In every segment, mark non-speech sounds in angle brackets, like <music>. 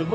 주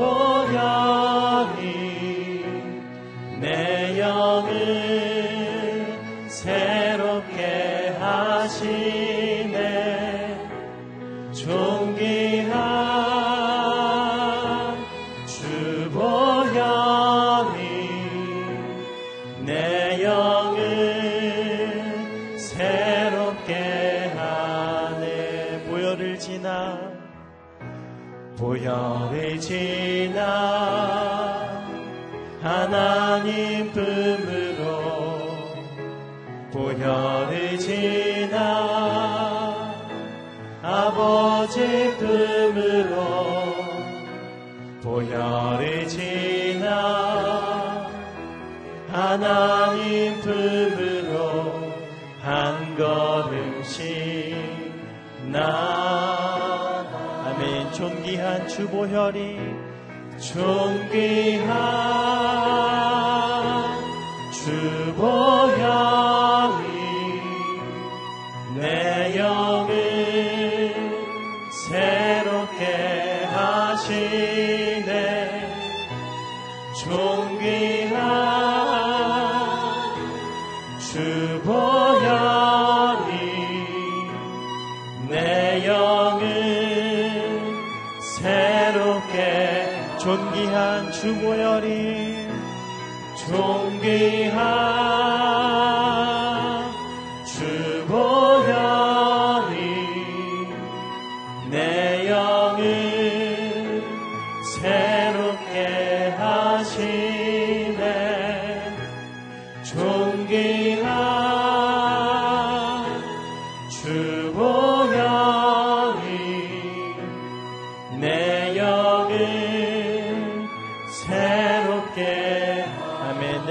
주 보혈이 존귀한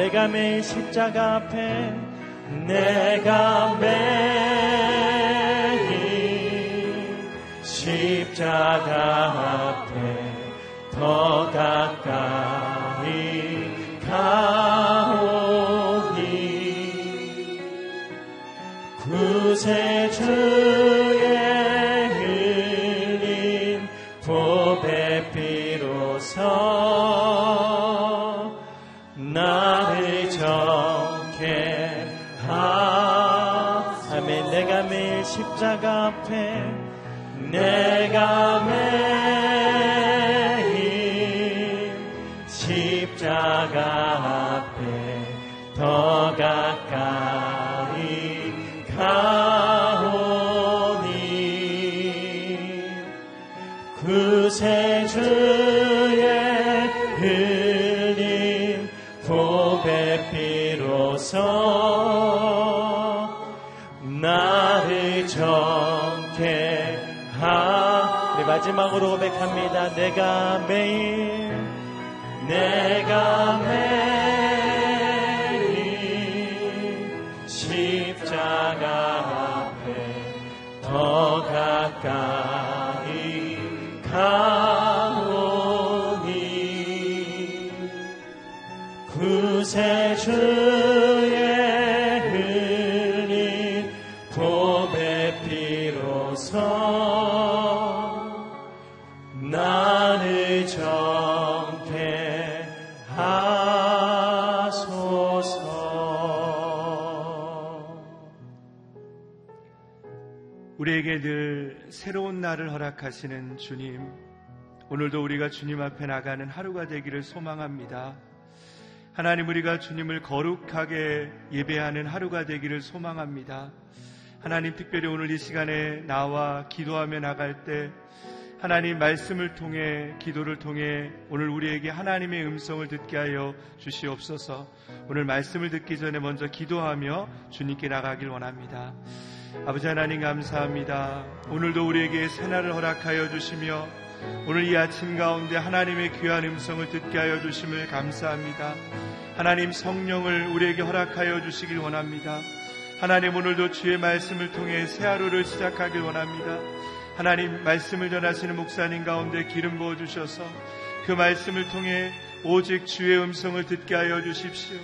내가 매일 십자가 앞에 내가 매일 십자가 앞에 더 가까이 가오니 구세주 나를 정케 하 우리. 마지막으로 고백합니다. 내가 매일 내가 매일 십자가 앞에 더 가까이 가오니. 구세주 새로운 날을 허락하시는 주님, 오늘도 우리가 주님 앞에 나가는 하루가 되기를 소망합니다. 하나님 우리가 주님을 거룩하게 예배하는 하루가 되기를 소망합니다. 하나님 특별히 오늘 이 시간에 나와 기도하며 나갈 때 하나님 말씀을 통해 기도를 통해 오늘 우리에게 하나님의 음성을 듣게 하여 주시옵소서. 오늘 말씀을 듣기 전에 먼저 기도하며 주님께 나가길 원합니다. 아버지 하나님 감사합니다. 오늘도 우리에게 새날을 허락하여 주시며 오늘 이 아침 가운데 하나님의 귀한 음성을 듣게 하여 주심을 감사합니다. 하나님 성령을 우리에게 허락하여 주시길 원합니다. 하나님 오늘도 주의 말씀을 통해 새 하루를 시작하길 원합니다. 하나님 말씀을 전하시는 목사님 가운데 기름 부어 주셔서 그 말씀을 통해 오직 주의 음성을 듣게 하여 주십시오.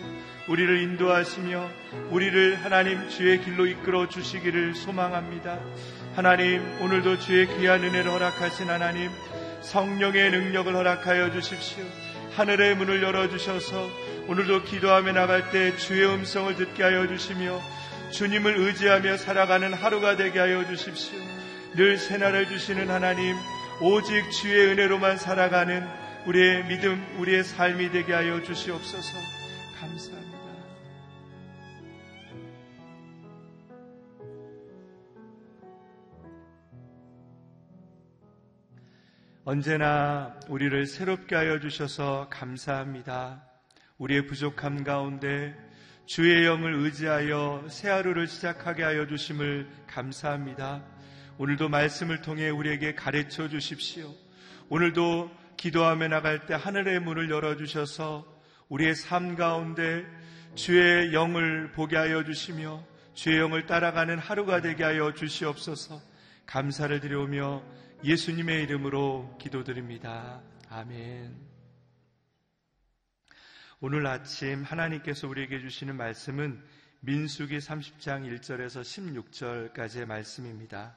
우리를 인도하시며 우리를 하나님 주의 길로 이끌어 주시기를 소망합니다. 하나님 오늘도 주의 귀한 은혜를 허락하신 하나님 성령의 능력을 허락하여 주십시오. 하늘의 문을 열어 주셔서 오늘도 기도하며 나갈 때 주의 음성을 듣게 하여 주시며 주님을 의지하며 살아가는 하루가 되게 하여 주십시오. 늘 새날을 주시는 하나님, 오직 주의 은혜로만 살아가는 우리의 믿음, 우리의 삶이 되게 하여 주시옵소서. 감사합니다. 언제나 우리를 새롭게 하여 주셔서 감사합니다. 우리의 부족함 가운데 주의 영을 의지하여 새 하루를 시작하게 하여 주심을 감사합니다. 오늘도 말씀을 통해 우리에게 가르쳐 주십시오. 오늘도 기도하며 나갈 때 하늘의 문을 열어주셔서 우리의 삶 가운데 주의 영을 보게 하여 주시며 주의 영을 따라가는 하루가 되게 하여 주시옵소서 감사를 드려오며 예수님의 이름으로 기도드립니다. 아멘. 오늘 아침 하나님께서 우리에게 주시는 말씀은 민수기 30장 1절에서 16절까지의 말씀입니다.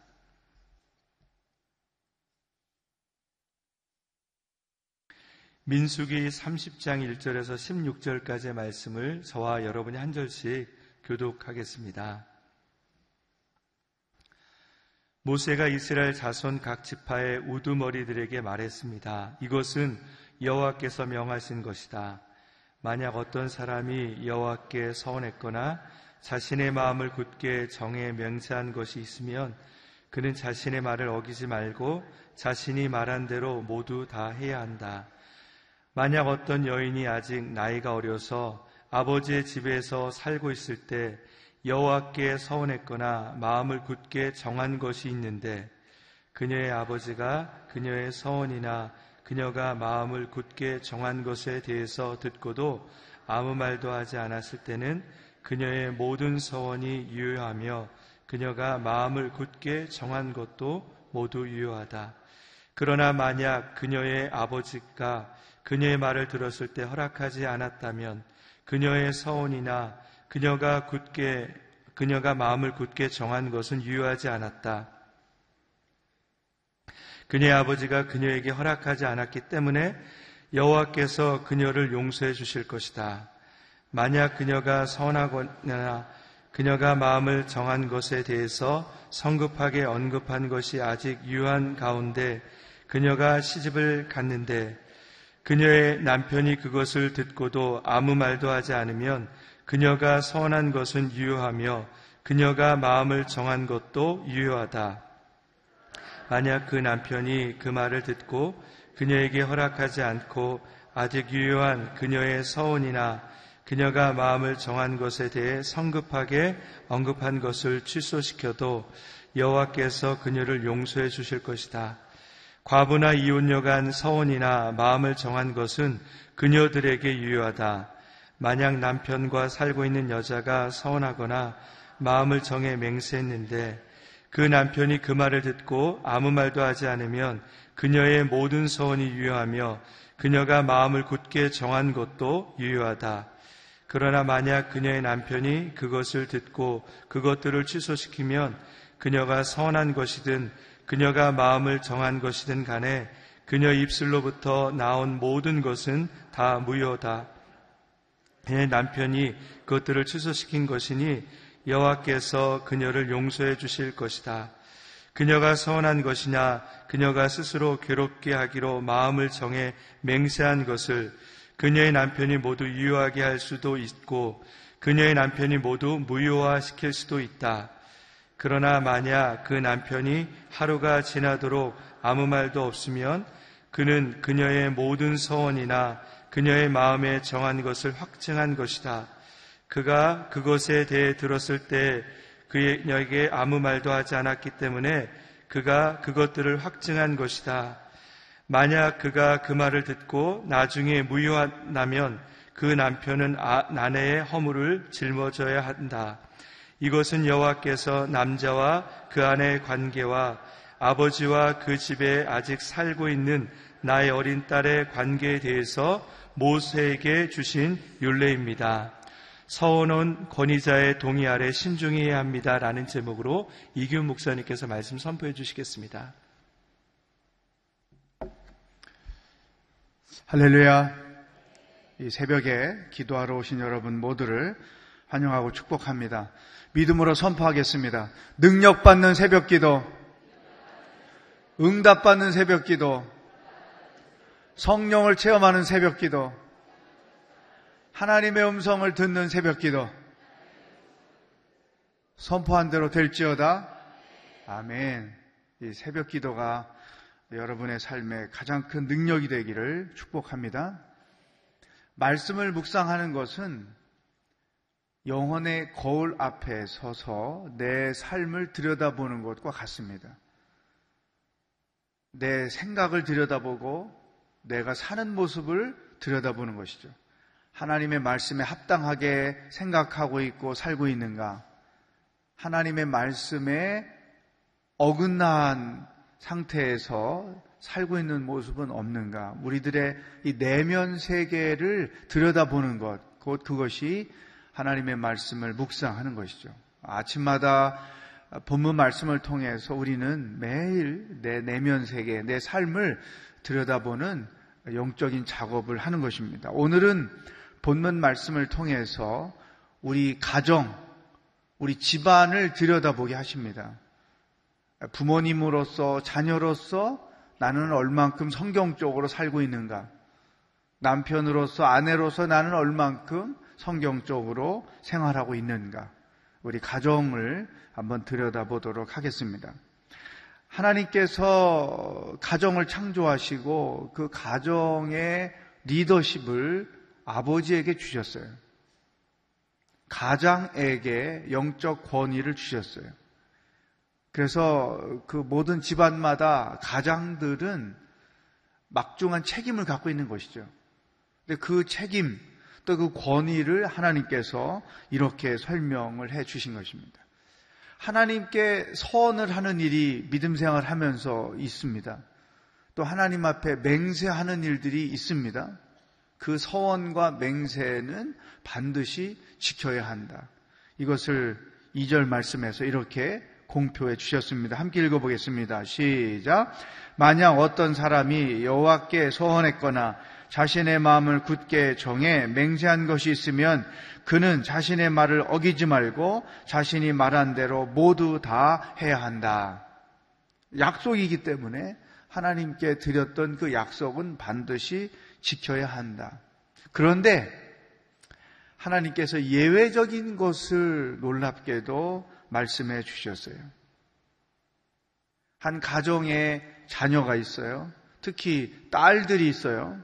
민수기 30장 1절에서 16절까지의 말씀을 저와 여러분이 한 절씩 교독하겠습니다. 모세가 이스라엘 자손 각 지파의 우두머리들에게 말했습니다. 이것은 여호와께서 명하신 것이다. 만약 어떤 사람이 여호와께 서원했거나 자신의 마음을 굳게 정해 맹세한 것이 있으면 그는 자신의 말을 어기지 말고 자신이 말한 대로 모두 다 해야 한다. 만약 어떤 여인이 아직 나이가 어려서 아버지의 집에서 살고 있을 때 여호와께 서원했거나 마음을 굳게 정한 것이 있는데 그녀의 아버지가 그녀의 서원이나 그녀가 마음을 굳게 정한 것에 대해서 듣고도 아무 말도 하지 않았을 때는 그녀의 모든 서원이 유효하며 그녀가 마음을 굳게 정한 것도 모두 유효하다. 그러나 만약 그녀의 아버지가 그녀의 말을 들었을 때 허락하지 않았다면 그녀의 서원이나 그녀가 굳게 그녀가 마음을 굳게 정한 것은 유효하지 않았다. 그녀의 아버지가 그녀에게 허락하지 않았기 때문에 여호와께서 그녀를 용서해 주실 것이다. 만약 그녀가 선하거나 그녀가 마음을 정한 것에 대해서 성급하게 언급한 것이 아직 유한 가운데 그녀가 시집을 갔는데 그녀의 남편이 그것을 듣고도 아무 말도 하지 않으면 그녀가 선한 것은 유효하며 그녀가 마음을 정한 것도 유효하다. 만약 그 남편이 그 말을 듣고 그녀에게 허락하지 않고 아직 유효한 그녀의 서원이나 그녀가 마음을 정한 것에 대해 성급하게 언급한 것을 취소시켜도 여호와께서 그녀를 용서해 주실 것이다. 과부나 이혼녀 간 서원이나 마음을 정한 것은 그녀들에게 유효하다. 만약 남편과 살고 있는 여자가 서원하거나 마음을 정해 맹세했는데 그 남편이 그 말을 듣고 아무 말도 하지 않으면 그녀의 모든 서원이 유효하며 그녀가 마음을 굳게 정한 것도 유효하다. 그러나 만약 그녀의 남편이 그것을 듣고 그것들을 취소시키면 그녀가 서운한 것이든 그녀가 마음을 정한 것이든 간에 그녀 입술로부터 나온 모든 것은 다 무효다. 그녀의 남편이 그것들을 취소시킨 것이니 여호와께서 그녀를 용서해 주실 것이다. 그녀가 서운한 것이냐, 그녀가 스스로 괴롭게 하기로 마음을 정해 맹세한 것을 그녀의 남편이 모두 유효하게 할 수도 있고, 그녀의 남편이 모두 무효화시킬 수도 있다. 그러나 만약 그 남편이 하루가 지나도록 아무 말도 없으면 그는 그녀의 모든 서원이나 그녀의 마음에 정한 것을 확증한 것이다. 그가 그것에 대해 들었을 때 그에게 아무 말도 하지 않았기 때문에 그가 그것들을 확증한 것이다. 만약 그가 그 말을 듣고 나중에 무효하다면 그 남편은 아, 아내의 허물을 짊어져야 한다. 이것은 여호와께서 남자와 그 아내의 관계와 아버지와 그 집에 아직 살고 있는 나의 어린 딸의 관계에 대해서 모세에게 주신 율례입니다. 서원은 권위자의 동의 아래 신중해야 합니다. 라는 제목으로 이규 목사님께서 말씀 선포해 주시겠습니다. 할렐루야. 이 새벽에 기도하러 오신 여러분 모두를 환영하고 축복합니다. 믿음으로 선포하겠습니다. 능력받는 새벽 기도, 응답받는 새벽 기도, 성령을 체험하는 새벽 기도, 하나님의 음성을 듣는 새벽 기도, 선포한 대로 될지어다. 아멘. 이 새벽 기도가 여러분의 삶에 가장 큰 능력이 되기를 축복합니다. 말씀을 묵상하는 것은 영혼의 거울 앞에 서서 내 삶을 들여다보는 것과 같습니다. 내 생각을 들여다보고 내가 사는 모습을 들여다보는 것이죠. 하나님의 말씀에 합당하게 생각하고 있고 살고 있는가? 하나님의 말씀에 어긋난 상태에서 살고 있는 모습은 없는가? 우리들의 이 내면 세계를 들여다보는 것, 곧 그것이 하나님의 말씀을 묵상하는 것이죠. 아침마다 본문 말씀을 통해서 우리는 매일 내 내면 세계, 내 삶을 들여다보는 영적인 작업을 하는 것입니다. 오늘은 본문 말씀을 통해서 우리 가정, 우리 집안을 들여다보게 하십니다. 부모님으로서, 자녀로서 나는 얼만큼 성경적으로 살고 있는가? 남편으로서, 아내로서 나는 얼만큼 성경적으로 생활하고 있는가? 우리 가정을 한번 들여다보도록 하겠습니다. 하나님께서 가정을 창조하시고 그 가정의 리더십을 아버지에게 주셨어요. 가장에게 영적 권위를 주셨어요. 그래서 그 모든 집안마다 가장들은 막중한 책임을 갖고 있는 것이죠. 근데 그 책임 또 그 권위를 하나님께서 이렇게 설명을 해 주신 것입니다. 하나님께 서원을 하는 일이 믿음 생활 하면서 있습니다. 또 하나님 앞에 맹세하는 일들이 있습니다. 그 서원과 맹세는 반드시 지켜야 한다. 이것을 2절 말씀에서 이렇게 공표해 주셨습니다. 함께 읽어보겠습니다. 시작. 만약 어떤 사람이 여호와께 소원했거나 자신의 마음을 굳게 정해 맹세한 것이 있으면 그는 자신의 말을 어기지 말고 자신이 말한 대로 모두 다 해야 한다. 약속이기 때문에 하나님께 드렸던 그 약속은 반드시 지켜야 한다. 그런데 하나님께서 예외적인 것을 놀랍게도 말씀해 주셨어요. 한 가정에 자녀가 있어요. 특히 딸들이 있어요.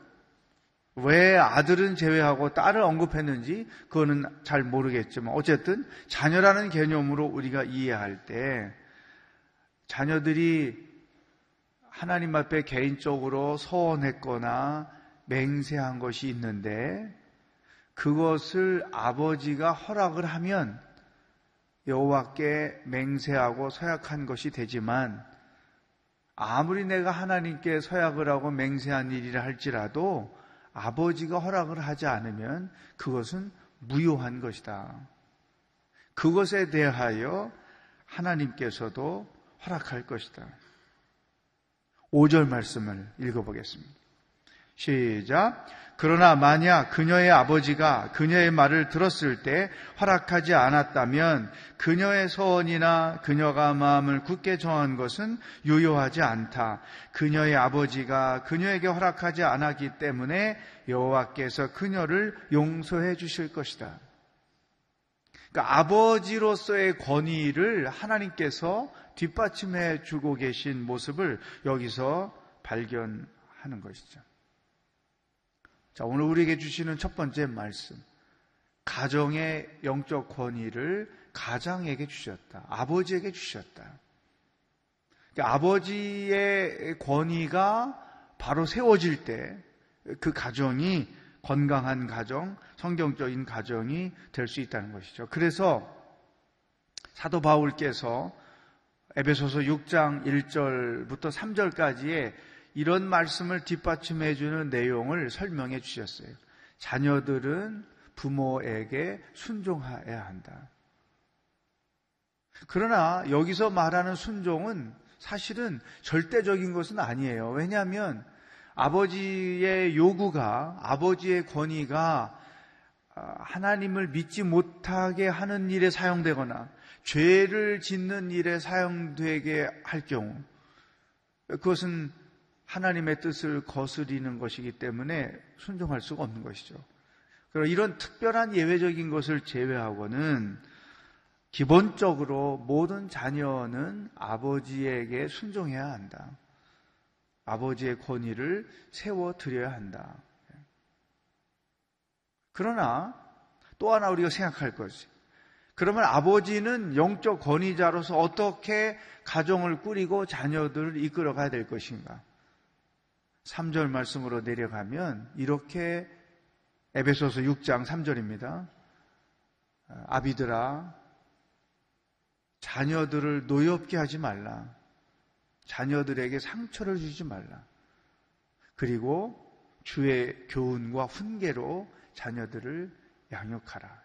왜 아들은 제외하고 딸을 언급했는지 그거는 잘 모르겠지만 어쨌든 자녀라는 개념으로 우리가 이해할 때 자녀들이 하나님 앞에 개인적으로 서원했거나 맹세한 것이 있는데 그것을 아버지가 허락을 하면 여호와께 맹세하고 서약한 것이 되지만 아무리 내가 하나님께 서약을 하고 맹세한 일이라 할지라도 아버지가 허락을 하지 않으면 그것은 무효한 것이다. 그것에 대하여 하나님께서도 허락할 것이다. 5절 말씀을 읽어보겠습니다. 시작. 그러나 만약 그녀의 아버지가 그녀의 말을 들었을 때 허락하지 않았다면 그녀의 소원이나 그녀가 마음을 굳게 정한 것은 유효하지 않다. 그녀의 아버지가 그녀에게 허락하지 않았기 때문에 여호와께서 그녀를 용서해 주실 것이다. 그러니까 아버지로서의 권위를 하나님께서 뒷받침해 주고 계신 모습을 여기서 발견하는 것이죠. 자, 오늘 우리에게 주시는 첫 번째 말씀. 가정의 영적 권위를 가장에게 주셨다. 아버지에게 주셨다. 그러니까 아버지의 권위가 바로 세워질 때 그 가정이 건강한 가정, 성경적인 가정이 될 수 있다는 것이죠. 그래서 사도 바울께서 에베소서 6장 1절부터 3절까지의 이런 말씀을 뒷받침해 주는 내용을 설명해 주셨어요. 자녀들은 부모에게 순종해야 한다. 그러나 여기서 말하는 순종은 사실은 절대적인 것은 아니에요. 왜냐하면 아버지의 요구가, 아버지의 권위가 아, 하나님을 믿지 못하게 하는 일에 사용되거나 죄를 짓는 일에 사용되게 할 경우 그것은 하나님의 뜻을 거스리는 것이기 때문에 순종할 수가 없는 것이죠. 그럼 이런 특별한 예외적인 것을 제외하고는 기본적으로 모든 자녀는 아버지에게 순종해야 한다. 아버지의 권위를 세워 드려야 한다. 그러나 또 하나 우리가 생각할 것이 그러면 아버지는 영적 권위자로서 어떻게 가정을 꾸리고 자녀들을 이끌어 가야 될 것인가? 3절 말씀으로 내려가면 이렇게 에베소서 6장 3절입니다. 아비들아 자녀들을 노엽게 하지 말라. 자녀들에게 상처를 주지 말라. 그리고 주의 교훈과 훈계로 자녀들을 양육하라.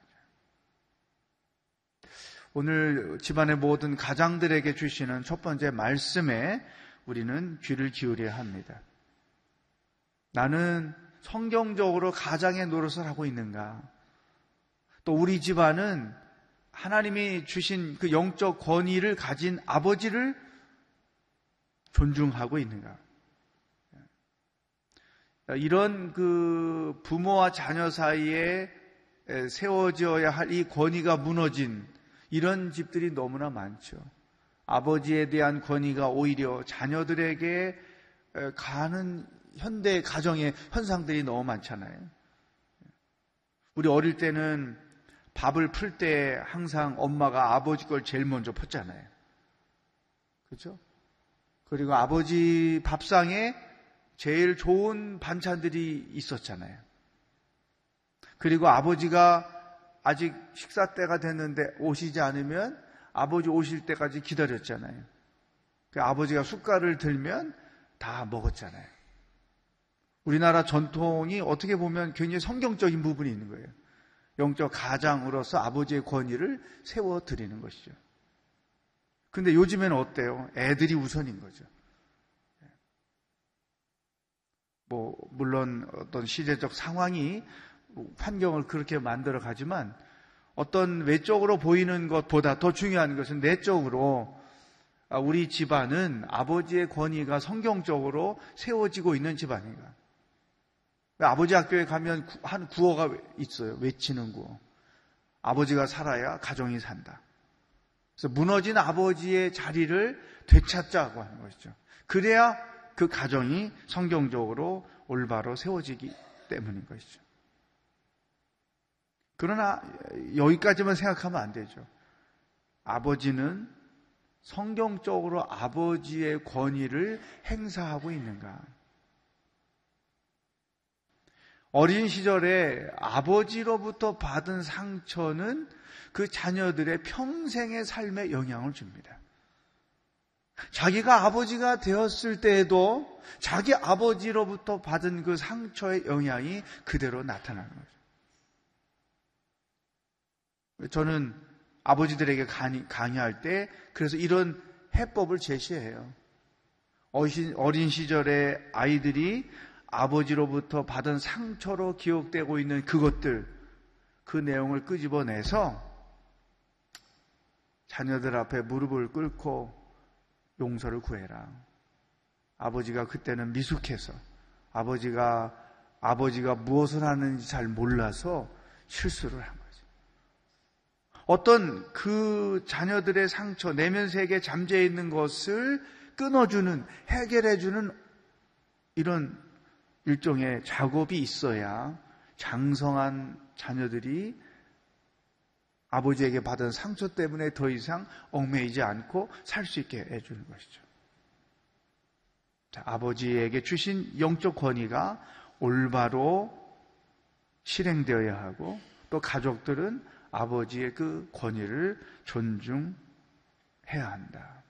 오늘 집안의 모든 가장들에게 주시는 첫 번째 말씀에 우리는 귀를 기울여야 합니다. 나는 성경적으로 가장의 노릇을 하고 있는가? 또 우리 집안은 하나님이 주신 그 영적 권위를 가진 아버지를 존중하고 있는가? 이런 그 부모와 자녀 사이에 세워져야 할 이 권위가 무너진 이런 집들이 너무나 많죠. 아버지에 대한 권위가 오히려 자녀들에게 가는 현대 가정의 현상들이 너무 많잖아요. 우리 어릴 때는 밥을 풀 때 항상 엄마가 아버지 걸 제일 먼저 폈잖아요. 그렇죠? 그리고 아버지 밥상에 제일 좋은 반찬들이 있었잖아요. 그리고 아버지가 아직 식사 때가 됐는데 오시지 않으면 아버지 오실 때까지 기다렸잖아요. 그 아버지가 숟갈을 들면 다 먹었잖아요. 우리나라 전통이 어떻게 보면 굉장히 성경적인 부분이 있는 거예요. 영적 가장으로서 아버지의 권위를 세워드리는 것이죠. 근데 요즘에는 어때요? 애들이 우선인 거죠. 뭐, 물론 어떤 시대적 상황이 환경을 그렇게 만들어 가지만 어떤 외적으로 보이는 것보다 더 중요한 것은 내적으로 우리 집안은 아버지의 권위가 성경적으로 세워지고 있는 집안인가. 아버지 학교에 가면 한 구호가 있어요. 외치는 구호. 아버지가 살아야 가정이 산다. 그래서 무너진 아버지의 자리를 되찾자고 하는 것이죠. 그래야 그 가정이 성경적으로 올바로 세워지기 때문인 것이죠. 그러나 여기까지만 생각하면 안 되죠. 아버지는 성경적으로 아버지의 권위를 행사하고 있는가? 어린 시절에 아버지로부터 받은 상처는 그 자녀들의 평생의 삶에 영향을 줍니다. 자기가 아버지가 되었을 때에도 자기 아버지로부터 받은 그 상처의 영향이 그대로 나타나는 거죠. 저는 아버지들에게 강의 할 때 그래서 이런 해법을 제시해요. 어린 시절에 아이들이 아버지로부터 받은 상처로 기억되고 있는 그것들, 그 내용을 끄집어내서 자녀들 앞에 무릎을 꿇고 용서를 구해라. 아버지가 그때는 미숙해서 아버지가 아버지가 무엇을 하는지 잘 몰라서 실수를 한 거죠. 어떤 그 자녀들의 상처, 내면 세계에 잠재 있는 것을 끊어주는, 해결해주는 이런 일종의 작업이 있어야 장성한 자녀들이 아버지에게 받은 상처 때문에 더 이상 얽매이지 않고 살 수 있게 해주는 것이죠. 자, 아버지에게 주신 영적 권위가 올바로 실행되어야 하고 또 가족들은 아버지의 그 권위를 존중해야 한다.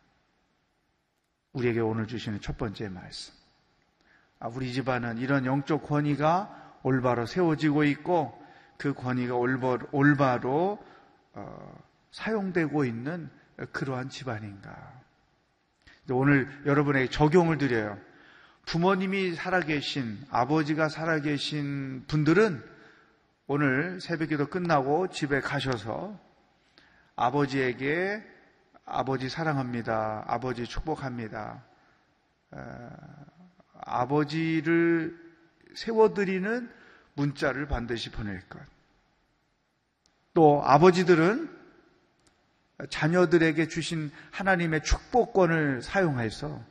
우리에게 오늘 주시는 첫 번째 말씀. 아, 우리 집안은 이런 영적 권위가 올바로 세워지고 있고 그 권위가 올바로 어, 사용되고 있는 그러한 집안인가. 오늘 여러분에게 적용을 드려요. 부모님이 살아계신, 아버지가 살아계신 분들은 오늘 새벽 기도 끝나고 집에 가셔서 아버지에게 아버지 사랑합니다. 아버지 축복합니다. 아버지를 세워드리는 문자를 반드시 보낼 것. 또 아버지들은 자녀들에게 주신 하나님의 축복권을 사용해서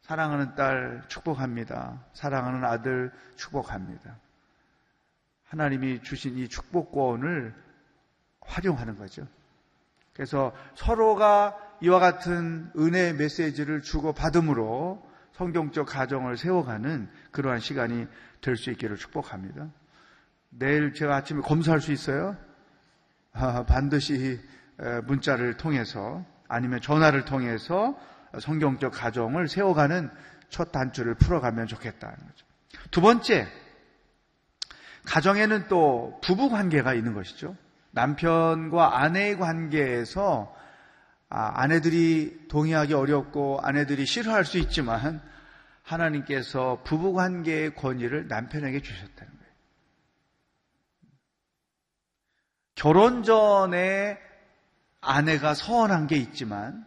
사랑하는 딸 축복합니다. 사랑하는 아들 축복합니다. 하나님이 주신 이 축복권을 활용하는 거죠. 그래서 서로가 이와 같은 은혜의 메시지를 주고 받음으로 성경적 가정을 세워가는 그러한 시간이 될 수 있기를 축복합니다. 내일 제가 아침에 검사할 수 있어요? 아, 반드시 문자를 통해서 아니면 전화를 통해서 성경적 가정을 세워가는 첫 단추를 풀어가면 좋겠다는 거죠. 두 번째, 가정에는 또 부부 관계가 있는 것이죠. 남편과 아내의 관계에서 아, 아내들이 동의하기 어렵고 아내들이 싫어할 수 있지만 하나님께서 부부 관계의 권위를 남편에게 주셨다는 거예요. 결혼 전에 아내가 서운한 게 있지만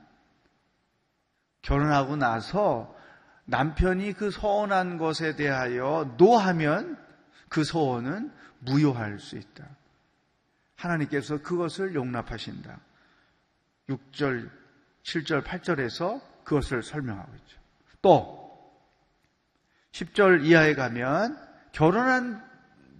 결혼하고 나서 남편이 그 서운한 것에 대하여 노하면 그 소원은 무효할 수 있다. 하나님께서 그것을 용납하신다. 6절, 7절, 8절에서 그것을 설명하고 있죠. 또 10절 이하에 가면 결혼한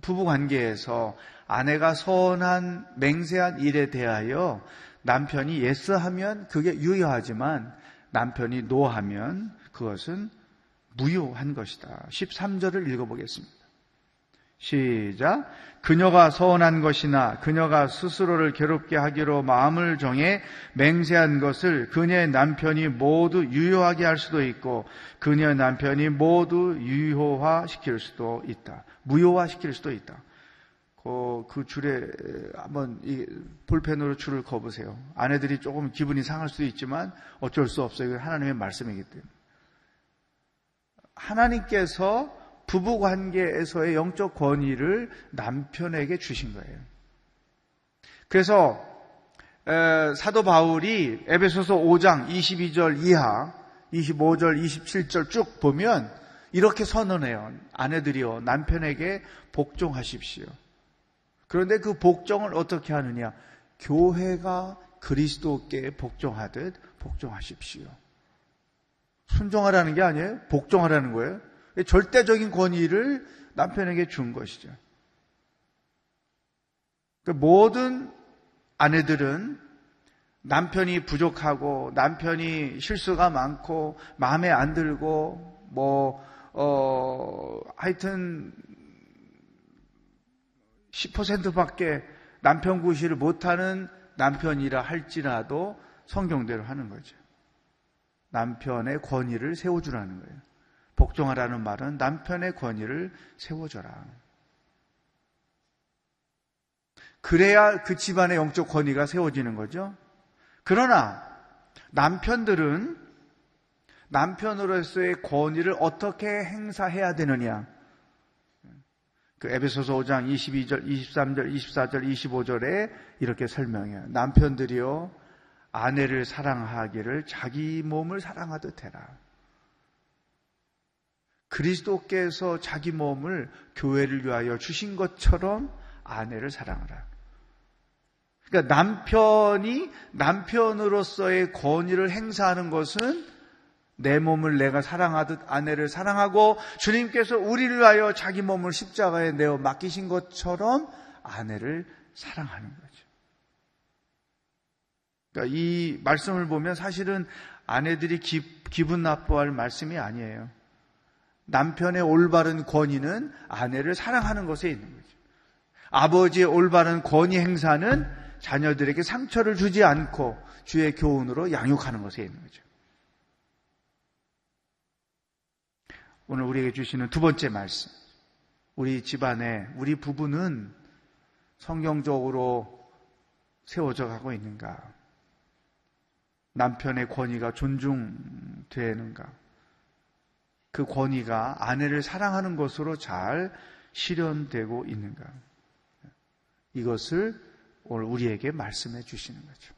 부부 관계에서 아내가 서운한 맹세한 일에 대하여 남편이 예스하면 그게 유효하지만 남편이 노하면 그것은 무효한 것이다. 13절을 읽어보겠습니다. 시작. 그녀가 서운한 것이나 그녀가 스스로를 괴롭게 하기로 마음을 정해 맹세한 것을 그녀의 남편이 모두 유효하게 할 수도 있고 그녀의 남편이 모두 유효화 시킬 수도 있다. 무효화 시킬 수도 있다. 그, 그 줄에 한번 이 볼펜으로 줄을 그어보세요. 아내들이 조금 기분이 상할 수도 있지만 어쩔 수 없어요. 하나님의 말씀이기 때문에. 하나님께서 부부 관계에서의 영적 권위를 남편에게 주신 거예요. 그래서 사도 바울이 에베소서 5장 22절 이하, 25절, 27절 쭉 보면 이렇게 선언해요. 아내들이요, 남편에게 복종하십시오. 그런데 그 복종을 어떻게 하느냐? 교회가 그리스도께 복종하듯 복종하십시오. 순종하라는 게 아니에요. 복종하라는 거예요. 절대적인 권위를 남편에게 준 것이죠. 그 모든 아내들은 남편이 부족하고 남편이 실수가 많고 마음에 안 들고 뭐 어, 하여튼 10%밖에 남편 구실을 못하는 남편이라 할지라도 성경대로 하는 거죠. 남편의 권위를 세워주라는 거예요. 복종하라는 말은 남편의 권위를 세워줘라. 그래야 그 집안의 영적 권위가 세워지는 거죠. 그러나 남편들은 남편으로서의 권위를 어떻게 행사해야 되느냐? 그 에베소서 5장 22절, 23절, 24절, 25절에 이렇게 설명해요. 남편들이요 아내를 사랑하기를 자기 몸을 사랑하듯 해라. 그리스도께서 자기 몸을 교회를 위하여 주신 것처럼 아내를 사랑하라. 그러니까 남편이 남편으로서의 권위를 행사하는 것은 내 몸을 내가 사랑하듯 아내를 사랑하고 주님께서 우리를 위하여 자기 몸을 십자가에 내어 맡기신 것처럼 아내를 사랑하는 거죠. 그러니까 이 말씀을 보면 사실은 아내들이 기, 기분 나빠할 말씀이 아니에요. 남편의 올바른 권위는 아내를 사랑하는 것에 있는 거죠. 아버지의 올바른 권위 행사는 자녀들에게 상처를 주지 않고 주의 교훈으로 양육하는 것에 있는 거죠. 오늘 우리에게 주시는 두 번째 말씀. 우리 집안에, 우리 부부는 성경적으로 세워져 가고 있는가? 남편의 권위가 존중되는가? 그 권위가 아내를 사랑하는 것으로 잘 실현되고 있는가? 이것을 오늘 우리에게 말씀해 주시는 거죠.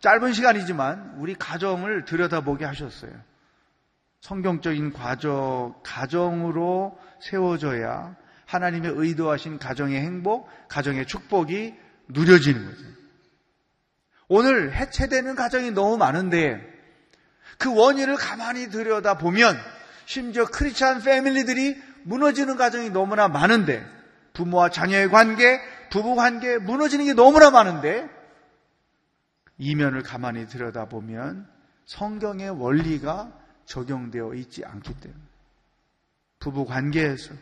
짧은 시간이지만 우리 가정을 들여다보게 하셨어요. 성경적인 과정, 가정으로 세워져야 하나님의 의도하신 가정의 행복, 가정의 축복이 누려지는 거죠. 오늘 해체되는 가정이 너무 많은데 그 원인을 가만히 들여다보면 심지어 크리스찬 패밀리들이 무너지는 가정이 너무나 많은데 부모와 자녀의 관계, 부부 관계 무너지는 게 너무나 많은데 이면을 가만히 들여다보면 성경의 원리가 적용되어 있지 않기 때문에 부부 관계에서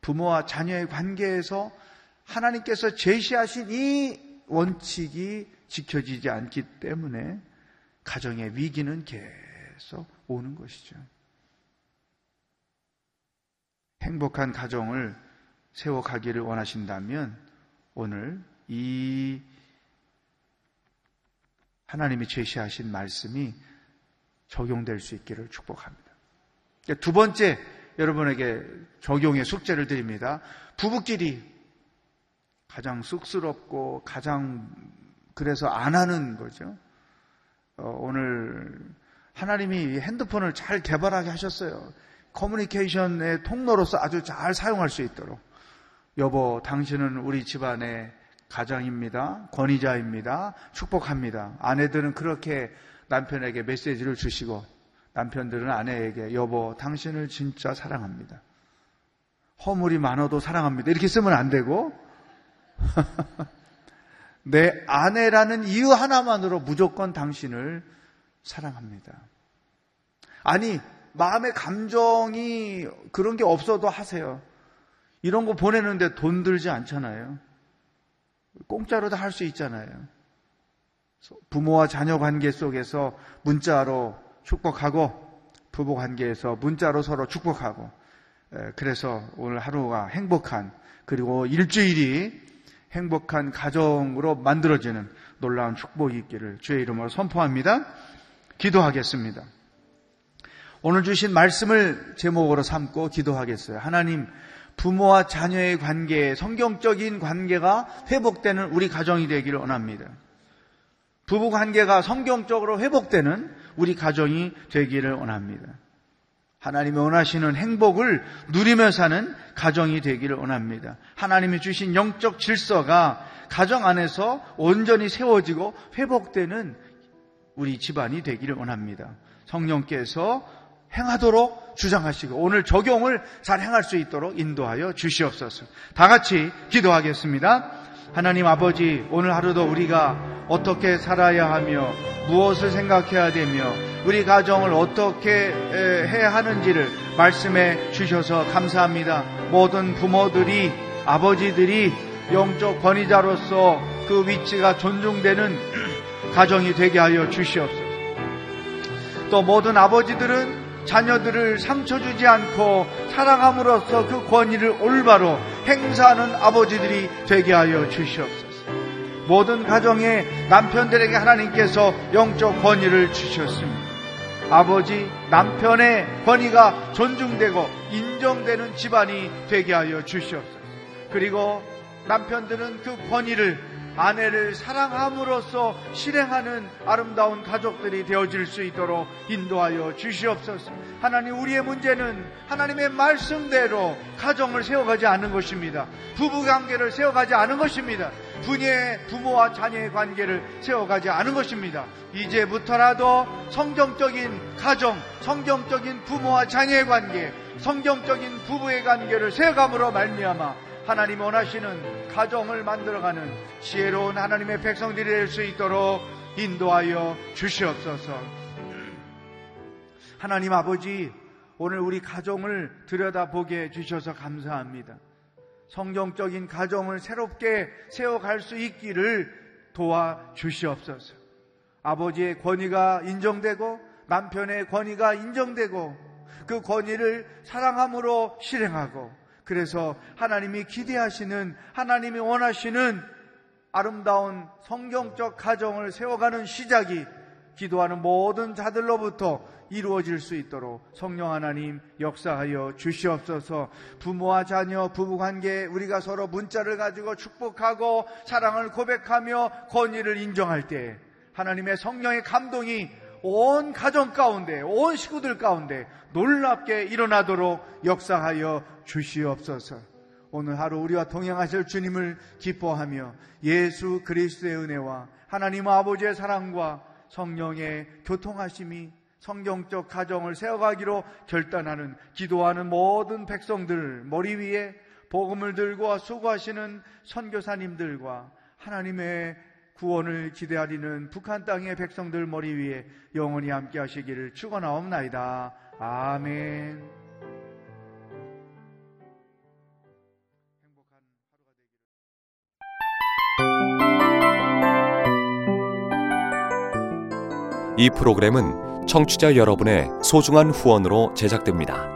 부모와 자녀의 관계에서 하나님께서 제시하신 이 원칙이 지켜지지 않기 때문에 가정의 위기는 계속 오는 것이죠. 행복한 가정을 세워가기를 원하신다면 오늘 이 하나님이 제시하신 말씀이 적용될 수 있기를 축복합니다. 두 번째 여러분에게 적용의 숙제를 드립니다. 부부끼리 가장 쑥스럽고 가장 그래서 안 하는 거죠. 어, 오늘 하나님이 핸드폰을 잘 개발하게 하셨어요. 커뮤니케이션의 통로로서 아주 잘 사용할 수 있도록. 여보, 당신은 우리 집안의 가장입니다. 권위자입니다. 축복합니다. 아내들은 그렇게 남편에게 메시지를 주시고 남편들은 아내에게 여보, 당신을 진짜 사랑합니다. 허물이 많아도 사랑합니다. 이렇게 쓰면 안 되고 <laughs> 내 아내라는 이유 하나만으로 무조건 당신을 사랑합니다. 아니, 마음의 감정이 그런 게 없어도 하세요. 이런 거 보내는데 돈 들지 않잖아요. 공짜로 다 할 수 있잖아요. 부모와 자녀 관계 속에서 문자로 축복하고 부부 관계에서 문자로 서로 축복하고 그래서 오늘 하루가 행복한 그리고 일주일이 행복한 가정으로 만들어지는 놀라운 축복이 있기를 주의 이름으로 선포합니다. 기도하겠습니다. 오늘 주신 말씀을 제목으로 삼고 기도하겠어요. 하나님, 부모와 자녀의 관계, 성경적인 관계가 회복되는 우리 가정이 되기를 원합니다. 부부 관계가 성경적으로 회복되는 우리 가정이 되기를 원합니다. 하나님이 원하시는 행복을 누리며 사는 가정이 되기를 원합니다. 하나님이 주신 영적 질서가 가정 안에서 온전히 세워지고 회복되는 우리 집안이 되기를 원합니다. 성령께서 행하도록 주장하시고 오늘 적용을 잘 행할 수 있도록 인도하여 주시옵소서. 다 같이 기도하겠습니다. 하나님 아버지, 오늘 하루도 우리가 어떻게 살아야 하며 무엇을 생각해야 되며 우리 가정을 어떻게 해야 하는지를 말씀해 주셔서 감사합니다. 모든 부모들이 아버지들이 영적 권위자로서 그 위치가 존중되는 <clears throat> 가정이 되게 하여 주시옵소서. 또 모든 아버지들은 자녀들을 상처 주지 않고 사랑함으로써 그 권위를 올바로 행사하는 아버지들이 되게 하여 주시옵소서. 모든 가정에 남편들에게 하나님께서 영적 권위를 주셨습니다. 아버지, 남편의 권위가 존중되고 인정되는 집안이 되게 하여 주시옵소서. 그리고 남편들은 그 권위를 아내를 사랑함으로써 실행하는 아름다운 가족들이 되어질 수 있도록 인도하여 주시옵소서. 하나님, 우리의 문제는 하나님의 말씀대로 가정을 세워가지 않는 것입니다. 부부 관계를 세워가지 않은 것입니다. 분의 부모와 자녀의 관계를 세워가지 않은 것입니다. 이제부터라도 성경적인 가정, 성경적인 부모와 자녀의 관계, 성경적인 부부의 관계를 세워감으로 말미암아 하나님 원하시는 가정을 만들어가는 지혜로운 하나님의 백성들이 될 수 있도록 인도하여 주시옵소서. 하나님 아버지, 오늘 우리 가정을 들여다보게 해주셔서 감사합니다. 성경적인 가정을 새롭게 세워갈 수 있기를 도와 주시옵소서. 아버지의 권위가 인정되고 남편의 권위가 인정되고 그 권위를 사랑함으로 실행하고 그래서 하나님이 기대하시는 하나님이 원하시는 아름다운 성경적 가정을 세워가는 시작이 기도하는 모든 자들로부터 이루어질 수 있도록 성령 하나님 역사하여 주시옵소서. 부모와 자녀 부부 관계 우리가 서로 문자를 가지고 축복하고 사랑을 고백하며 권위를 인정할 때 하나님의 성령의 감동이 온 가정 가운데 온 식구들 가운데 놀랍게 일어나도록 역사하여 주시옵소서. 오늘 하루 우리와 동행하실 주님을 기뻐하며 예수 그리스도의 은혜와 하나님 아버지의 사랑과 성령의 교통하심이 성경적 가정을 세워가기로 결단하는 기도하는 모든 백성들 머리 위에 복음을 들고 수고하시는 선교사님들과 하나님의 구원을 기대하리는 북한 땅의 백성들 머리 위에 영원히 함께 하시기를 축원하옵나이다. 아멘. 이 프로그램은 청취자 여러분의 소중한 후원으로 제작됩니다.